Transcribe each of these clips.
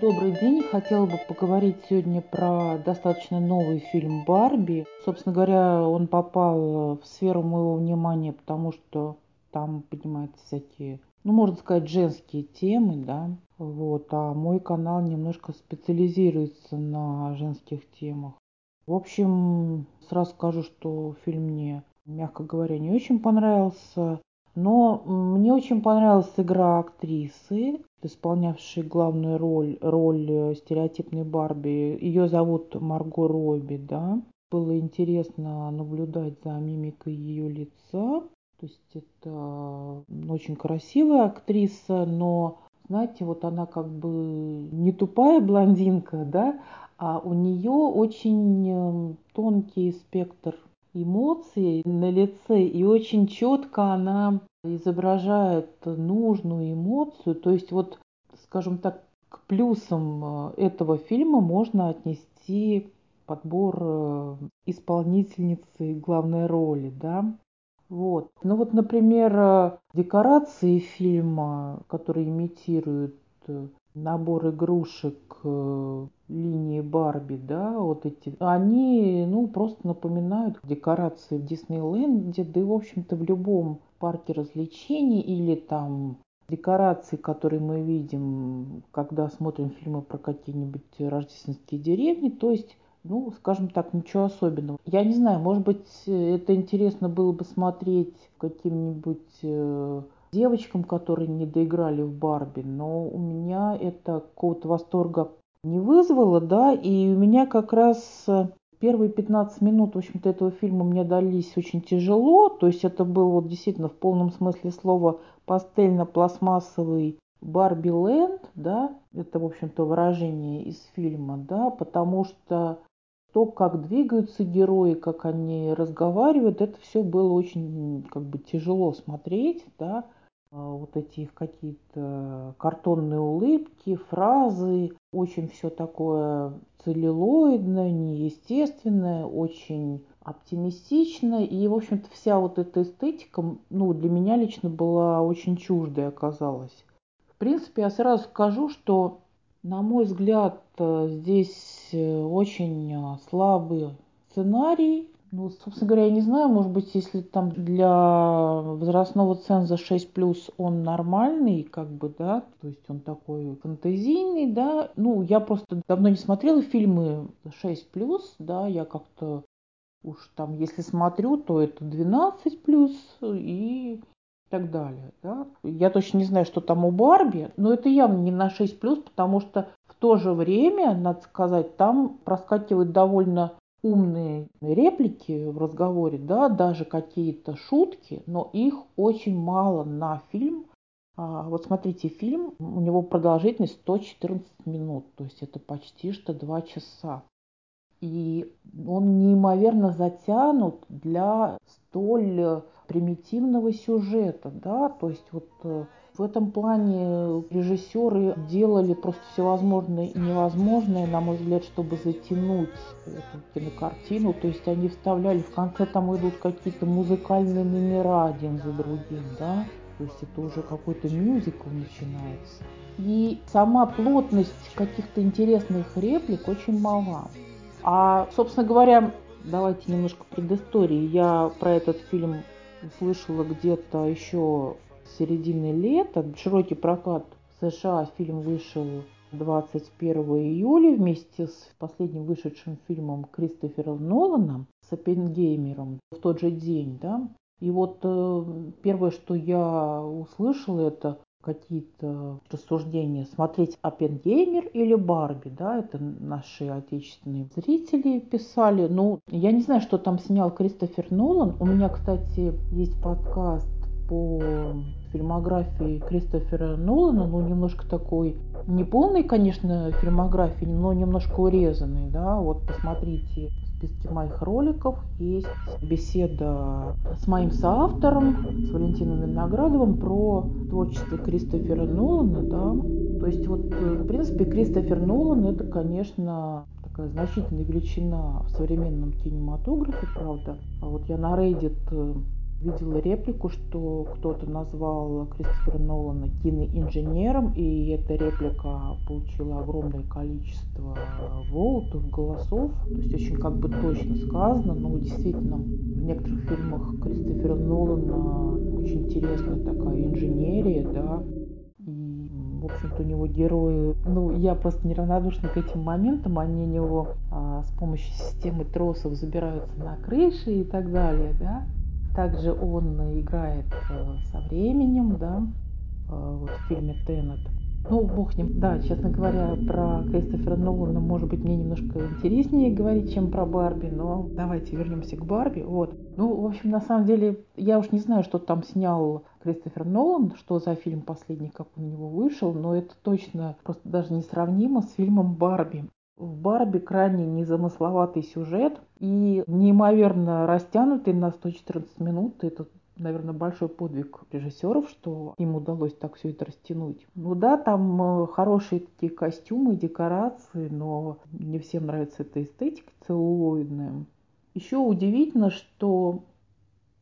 Добрый день. Хотела бы поговорить сегодня про достаточно новый фильм «Барби». Собственно говоря, он попал в сферу моего внимания, потому что там поднимаются всякие, ну, можно сказать, женские темы, да. Вот, а мой канал немножко специализируется на женских темах. В общем, сразу скажу, что фильм мне, мягко говоря, не очень понравился. Но мне очень понравилась игра актрисы, исполнявшей главную роль, роль э, стереотипной Барби. Ее зовут Марго Робби, да. Было интересно наблюдать за мимикой ее лица. То есть это очень красивая актриса, но, знаете, вот она как бы не тупая блондинка, да, а у нее очень э, тонкий спектр эмоций на лице, и очень четко она изображает нужную эмоцию. То есть вот, скажем так, к плюсам э, этого фильма можно отнести подбор э, исполнительницы главной роли, да. Вот. Ну вот, например, э, декорации фильма, которые имитируют набор игрушек линии Барби, да, вот эти, они, ну, просто напоминают декорации в Диснейленде, да и, в общем-то, в любом парке развлечений или там декорации, которые мы видим, когда смотрим фильмы про какие-нибудь рождественские деревни, то есть ну, скажем так, ничего особенного. Я не знаю, может быть, это интересно было бы смотреть каким-нибудь э, девочкам, которые не доиграли в Барби, но у меня это какого-то восторга не вызвало, да, и у меня как раз э, первые 15 минут, в общем-то, этого фильма мне дались очень тяжело, то есть это был вот действительно в полном смысле слова пастельно-пластмассовый Барби Ленд, да, это, в общем-то, выражение из фильма, да, потому что то, как двигаются герои, как они разговаривают, это все было очень как бы тяжело смотреть, да, вот эти их какие-то картонные улыбки, фразы, очень все такое целлюлоидное, неестественное, очень оптимистично. И, в общем-то, вся вот эта эстетика, ну, для меня лично была очень чуждой оказалась. В принципе, я сразу скажу, что, на мой взгляд, э, здесь э, очень э, слабый сценарий, ну, собственно говоря, я не знаю, может быть, если там для возрастного ценза 6 плюс он нормальный, как бы, да, то есть он такой фантазийный, да. Ну, я просто давно не смотрела фильмы 6 плюс, да, я как-то уж там, если смотрю, то это 12 плюс и так далее. Да? Я точно не знаю, что там у Барби, но это явно не на 6 плюс, потому что в то же время, надо сказать, там проскакивает довольно умные реплики в разговоре, да, даже какие-то шутки, но их очень мало на фильм. А, вот смотрите, фильм, у него продолжительность 114 минут, то есть это почти что 2 часа. И он неимоверно затянут для столь примитивного сюжета, да, то есть вот э, в этом плане режиссеры делали просто всевозможное и невозможное, на мой взгляд, чтобы затянуть эту кинокартину. То есть они вставляли, в конце там идут какие-то музыкальные номера один за другим, да. То есть это уже какой-то мюзикл начинается. И сама плотность каких-то интересных реплик очень мала. А, собственно говоря, давайте немножко предыстории. Я про этот фильм услышала где-то еще середины лета. Широкий прокат в США фильм вышел 21 июля вместе с последним вышедшим фильмом Кристофера Нолана с Оппенгеймером в тот же день, да. И вот э, первое, что я услышала, это какие-то рассуждения, смотреть Оппенгеймер или Барби, да, это наши отечественные зрители писали. Ну, я не знаю, что там снял Кристофер Нолан. У меня, кстати, есть подкаст по фильмографии Кристофера Нолана, ну, немножко такой, не полный, конечно, фильмографии, но немножко урезанный, да, вот посмотрите в списке моих роликов. Есть беседа с моим соавтором, с Валентином Виноградовым про творчество Кристофера Нолана, да, то есть вот, в принципе, Кристофер Нолан это, конечно, такая значительная величина в современном кинематографе, правда. А вот я на Reddit видела реплику, что кто-то назвал Кристофера Нолана киноинженером, и эта реплика получила огромное количество волтов, голосов. То есть очень как бы точно сказано, но действительно в некоторых фильмах Кристофера Нолана очень интересная такая инженерия, да, и, в общем-то, у него герои, ну, я просто неравнодушна к этим моментам, они у него а, с помощью системы тросов забираются на крыши и так далее, да. Также он играет э, со временем, да, э, вот в фильме «Теннет». Ну, бог с ним. Да, честно говоря, про Кристофера Нолана, может быть, мне немножко интереснее говорить, чем про Барби, но давайте вернемся к Барби. Вот. Ну, в общем, на самом деле, я уж не знаю, что там снял Кристофер Нолан, что за фильм последний, как он у него вышел, но это точно просто даже несравнимо с фильмом Барби. В Барби крайне незамысловатый сюжет и неимоверно растянутый на 114 минут. Это, наверное, большой подвиг режиссеров, что им удалось так все это растянуть. Ну да, там э, хорошие такие костюмы, декорации, но не всем нравится эта эстетика целлулоидная. Еще удивительно, что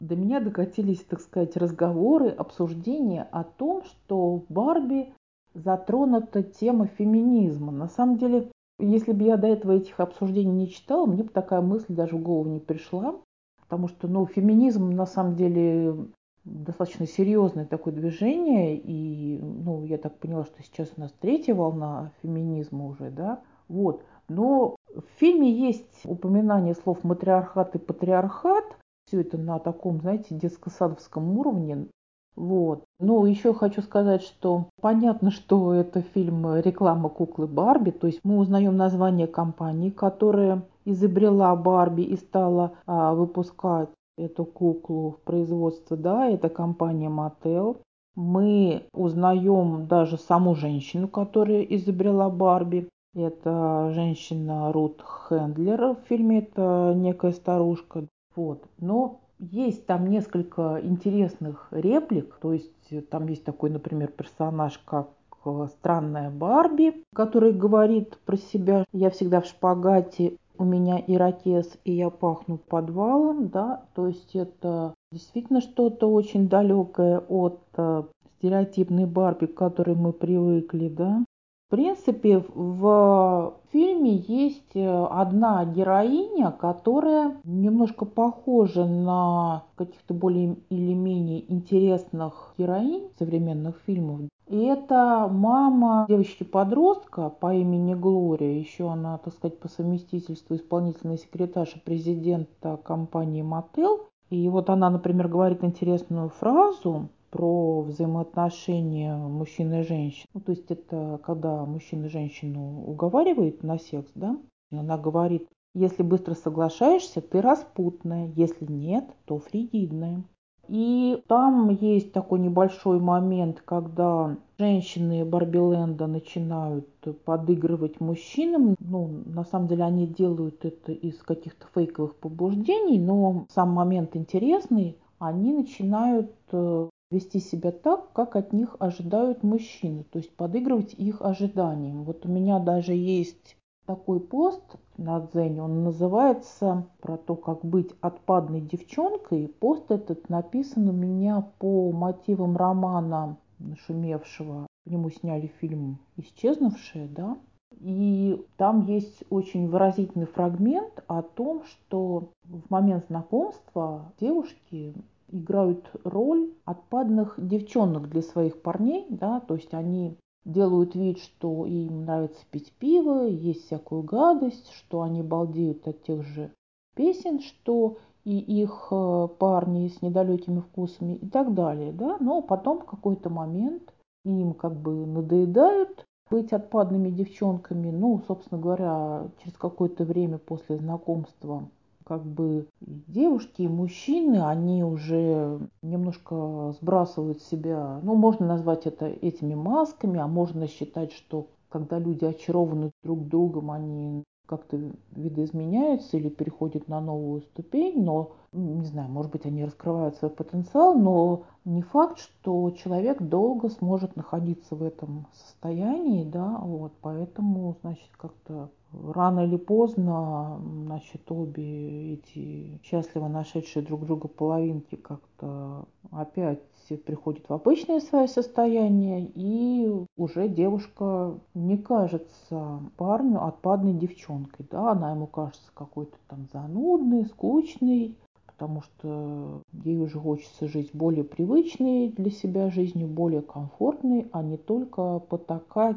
до меня докатились, так сказать, разговоры, обсуждения о том, что в Барби затронута тема феминизма. На самом деле если бы я до этого этих обсуждений не читала, мне бы такая мысль даже в голову не пришла. Потому что, ну, феминизм на самом деле достаточно серьезное такое движение. И, ну, я так поняла, что сейчас у нас третья волна феминизма уже, да. Вот. Но в фильме есть упоминание слов матриархат и патриархат. Все это на таком, знаете, детско-садовском уровне. Вот. Ну, еще хочу сказать, что понятно, что это фильм реклама куклы Барби, то есть мы узнаем название компании, которая изобрела Барби и стала а, выпускать эту куклу в производство, да, это компания Mattel. Мы узнаем даже саму женщину, которая изобрела Барби. Это женщина Рут Хендлер в фильме, это некая старушка. Вот. Но есть там несколько интересных реплик, то есть э, там есть такой, например, персонаж, как э, странная Барби, который говорит про себя. «я всегда в шпагате, у меня ирокез, и я пахну подвалом», да, то есть это действительно что-то очень далекое от э, стереотипной Барби, к которой мы привыкли, да. В принципе, в фильме есть э, одна героиня, которая немножко похожа на каких-то более или менее интересных героинь современных фильмов. И это мама девочки-подростка по имени Глория. Еще она, так сказать, по совместительству исполнительная секретарша президента компании Мотел. И вот она, например, говорит интересную фразу про взаимоотношения мужчины и женщины. Ну, то есть это когда мужчина женщину уговаривает на секс, да, она говорит, если быстро соглашаешься, ты распутная, если нет, то фригидная. И там есть такой небольшой момент, когда женщины Барбиленда начинают подыгрывать мужчинам. Ну, на самом деле они делают это из каких-то фейковых побуждений, но сам момент интересный. Они начинают э, вести себя так, как от них ожидают мужчины, то есть подыгрывать их ожиданиям. Вот у меня даже есть такой пост на Дзене, он называется про то, как быть отпадной девчонкой. Пост этот написан у меня по мотивам романа нашумевшего. По нему сняли фильм «Исчезнувшая», да, и там есть очень выразительный фрагмент о том, что в момент знакомства девушки играют роль отпадных девчонок для своих парней, да, то есть они делают вид, что им нравится пить пиво, есть всякую гадость, что они балдеют от тех же песен, что и их э, парни с недалекими вкусами и так далее, да, но потом в какой-то момент им как бы надоедают быть отпадными девчонками, ну, собственно говоря, через какое-то время после знакомства как бы девушки и мужчины, они уже немножко сбрасывают себя, ну, можно назвать это этими масками, а можно считать, что когда люди очарованы друг другом, они как-то видоизменяются или переходят на новую ступень, но, не знаю, может быть, они раскрывают свой потенциал, но не факт, что человек долго сможет находиться в этом состоянии, да, вот, поэтому, значит, как-то рано или поздно, значит, обе эти счастливо нашедшие друг друга половинки как-то опять приходят в обычное свое состояние, и уже девушка не кажется парню отпадной девчонкой, да, она ему кажется какой-то там занудной, скучной, потому что ей уже хочется жить более привычной для себя жизнью, более комфортной, а не только потакать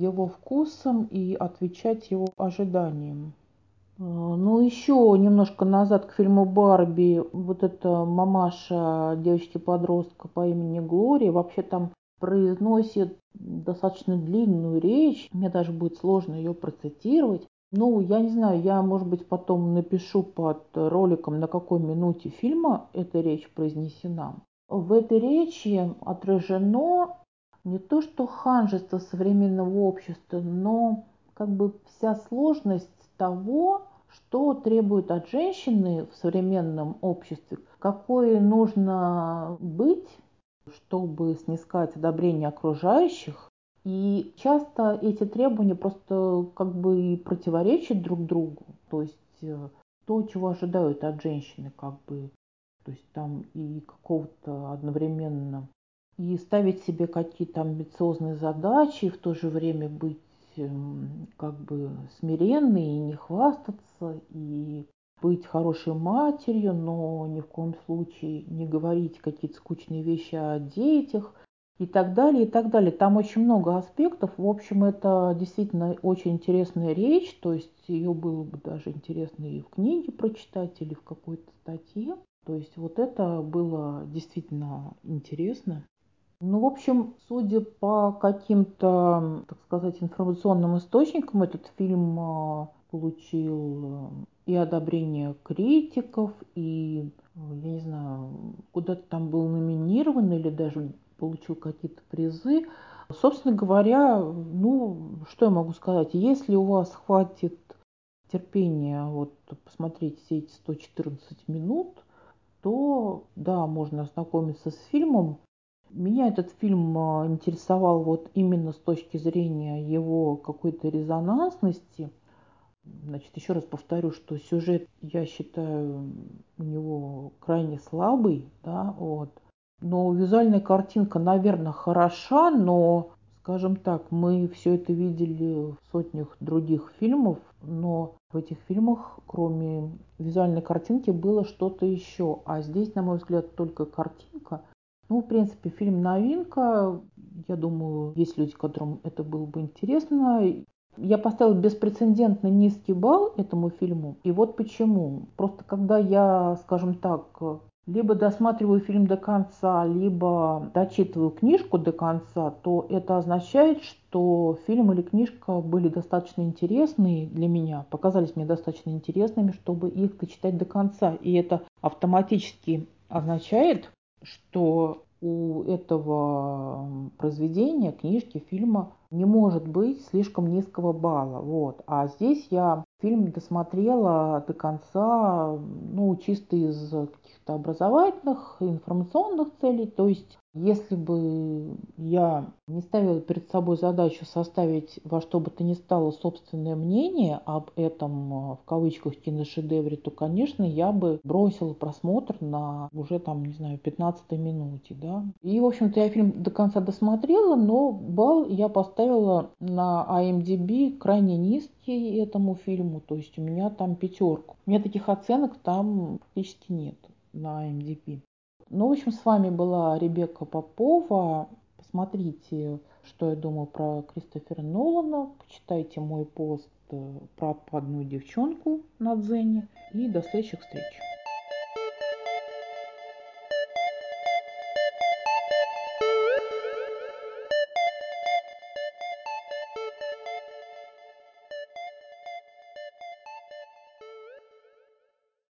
его вкусом и отвечать его ожиданиям. А, ну, еще немножко назад к фильму «Барби». Вот эта мамаша девочки-подростка по имени Глория вообще там произносит достаточно длинную речь. Мне даже будет сложно ее процитировать. Ну, я не знаю, я, может быть, потом напишу под роликом, на какой минуте фильма эта речь произнесена. В этой речи отражено не то что ханжество современного общества, но как бы вся сложность того, что требует от женщины в современном обществе, какой нужно быть, чтобы снискать одобрение окружающих. И часто эти требования просто как бы противоречат друг другу. То есть э, то, чего ожидают от женщины, как бы, то есть там и какого-то одновременно и ставить себе какие-то амбициозные задачи, и в то же время быть эм, как бы смиренной и не хвастаться, и быть хорошей матерью, но ни в коем случае не говорить какие-то скучные вещи о детях и так далее, и так далее. Там очень много аспектов. В общем, это действительно очень интересная речь, то есть ее было бы даже интересно и в книге прочитать, или в какой-то статье. То есть вот это было действительно интересно. Ну, в общем, судя по каким-то, так сказать, информационным источникам, этот фильм а, получил э, и одобрение критиков, и, э, я не знаю, куда-то там был номинирован или даже получил какие-то призы. Собственно говоря, ну, что я могу сказать, если у вас хватит терпения вот посмотреть все эти 114 минут, то да, можно ознакомиться с фильмом. Меня этот фильм а, интересовал вот именно с точки зрения его какой-то резонансности. Значит, еще раз повторю, что сюжет, я считаю, у него крайне слабый, да, вот. Но визуальная картинка, наверное, хороша, но, скажем так, мы все это видели в сотнях других фильмов, но в этих фильмах, кроме визуальной картинки, было что-то еще. А здесь, на мой взгляд, только картинка – ну, в принципе, фильм новинка. Я думаю, есть люди, которым это было бы интересно. Я поставила беспрецедентно низкий балл этому фильму. И вот почему. Просто когда я, скажем так, либо досматриваю фильм до конца, либо дочитываю книжку до конца, то это означает, что фильм или книжка были достаточно интересные для меня, показались мне достаточно интересными, чтобы их дочитать до конца. И это автоматически означает, что у этого произведения, книжки, фильма не может быть слишком низкого балла. Вот. А здесь я фильм досмотрела до конца, ну, чисто из каких-то образовательных, информационных целей. То есть если бы я не ставила перед собой задачу составить во что бы то ни стало собственное мнение об этом, э, в кавычках, киношедевре, то, конечно, я бы бросила просмотр на уже там, не знаю, 15 минуте, да. И, в общем-то, я фильм до конца досмотрела, но балл я поставила на IMDb крайне низкий этому фильму, то есть у меня там пятерку. У меня таких оценок там практически нет на IMDb. Ну, в общем, с вами была Ребекка Попова. Посмотрите, что я думаю про Кристофера Нолана. Почитайте мой пост э, про отпадную девчонку на Дзене. И до следующих встреч.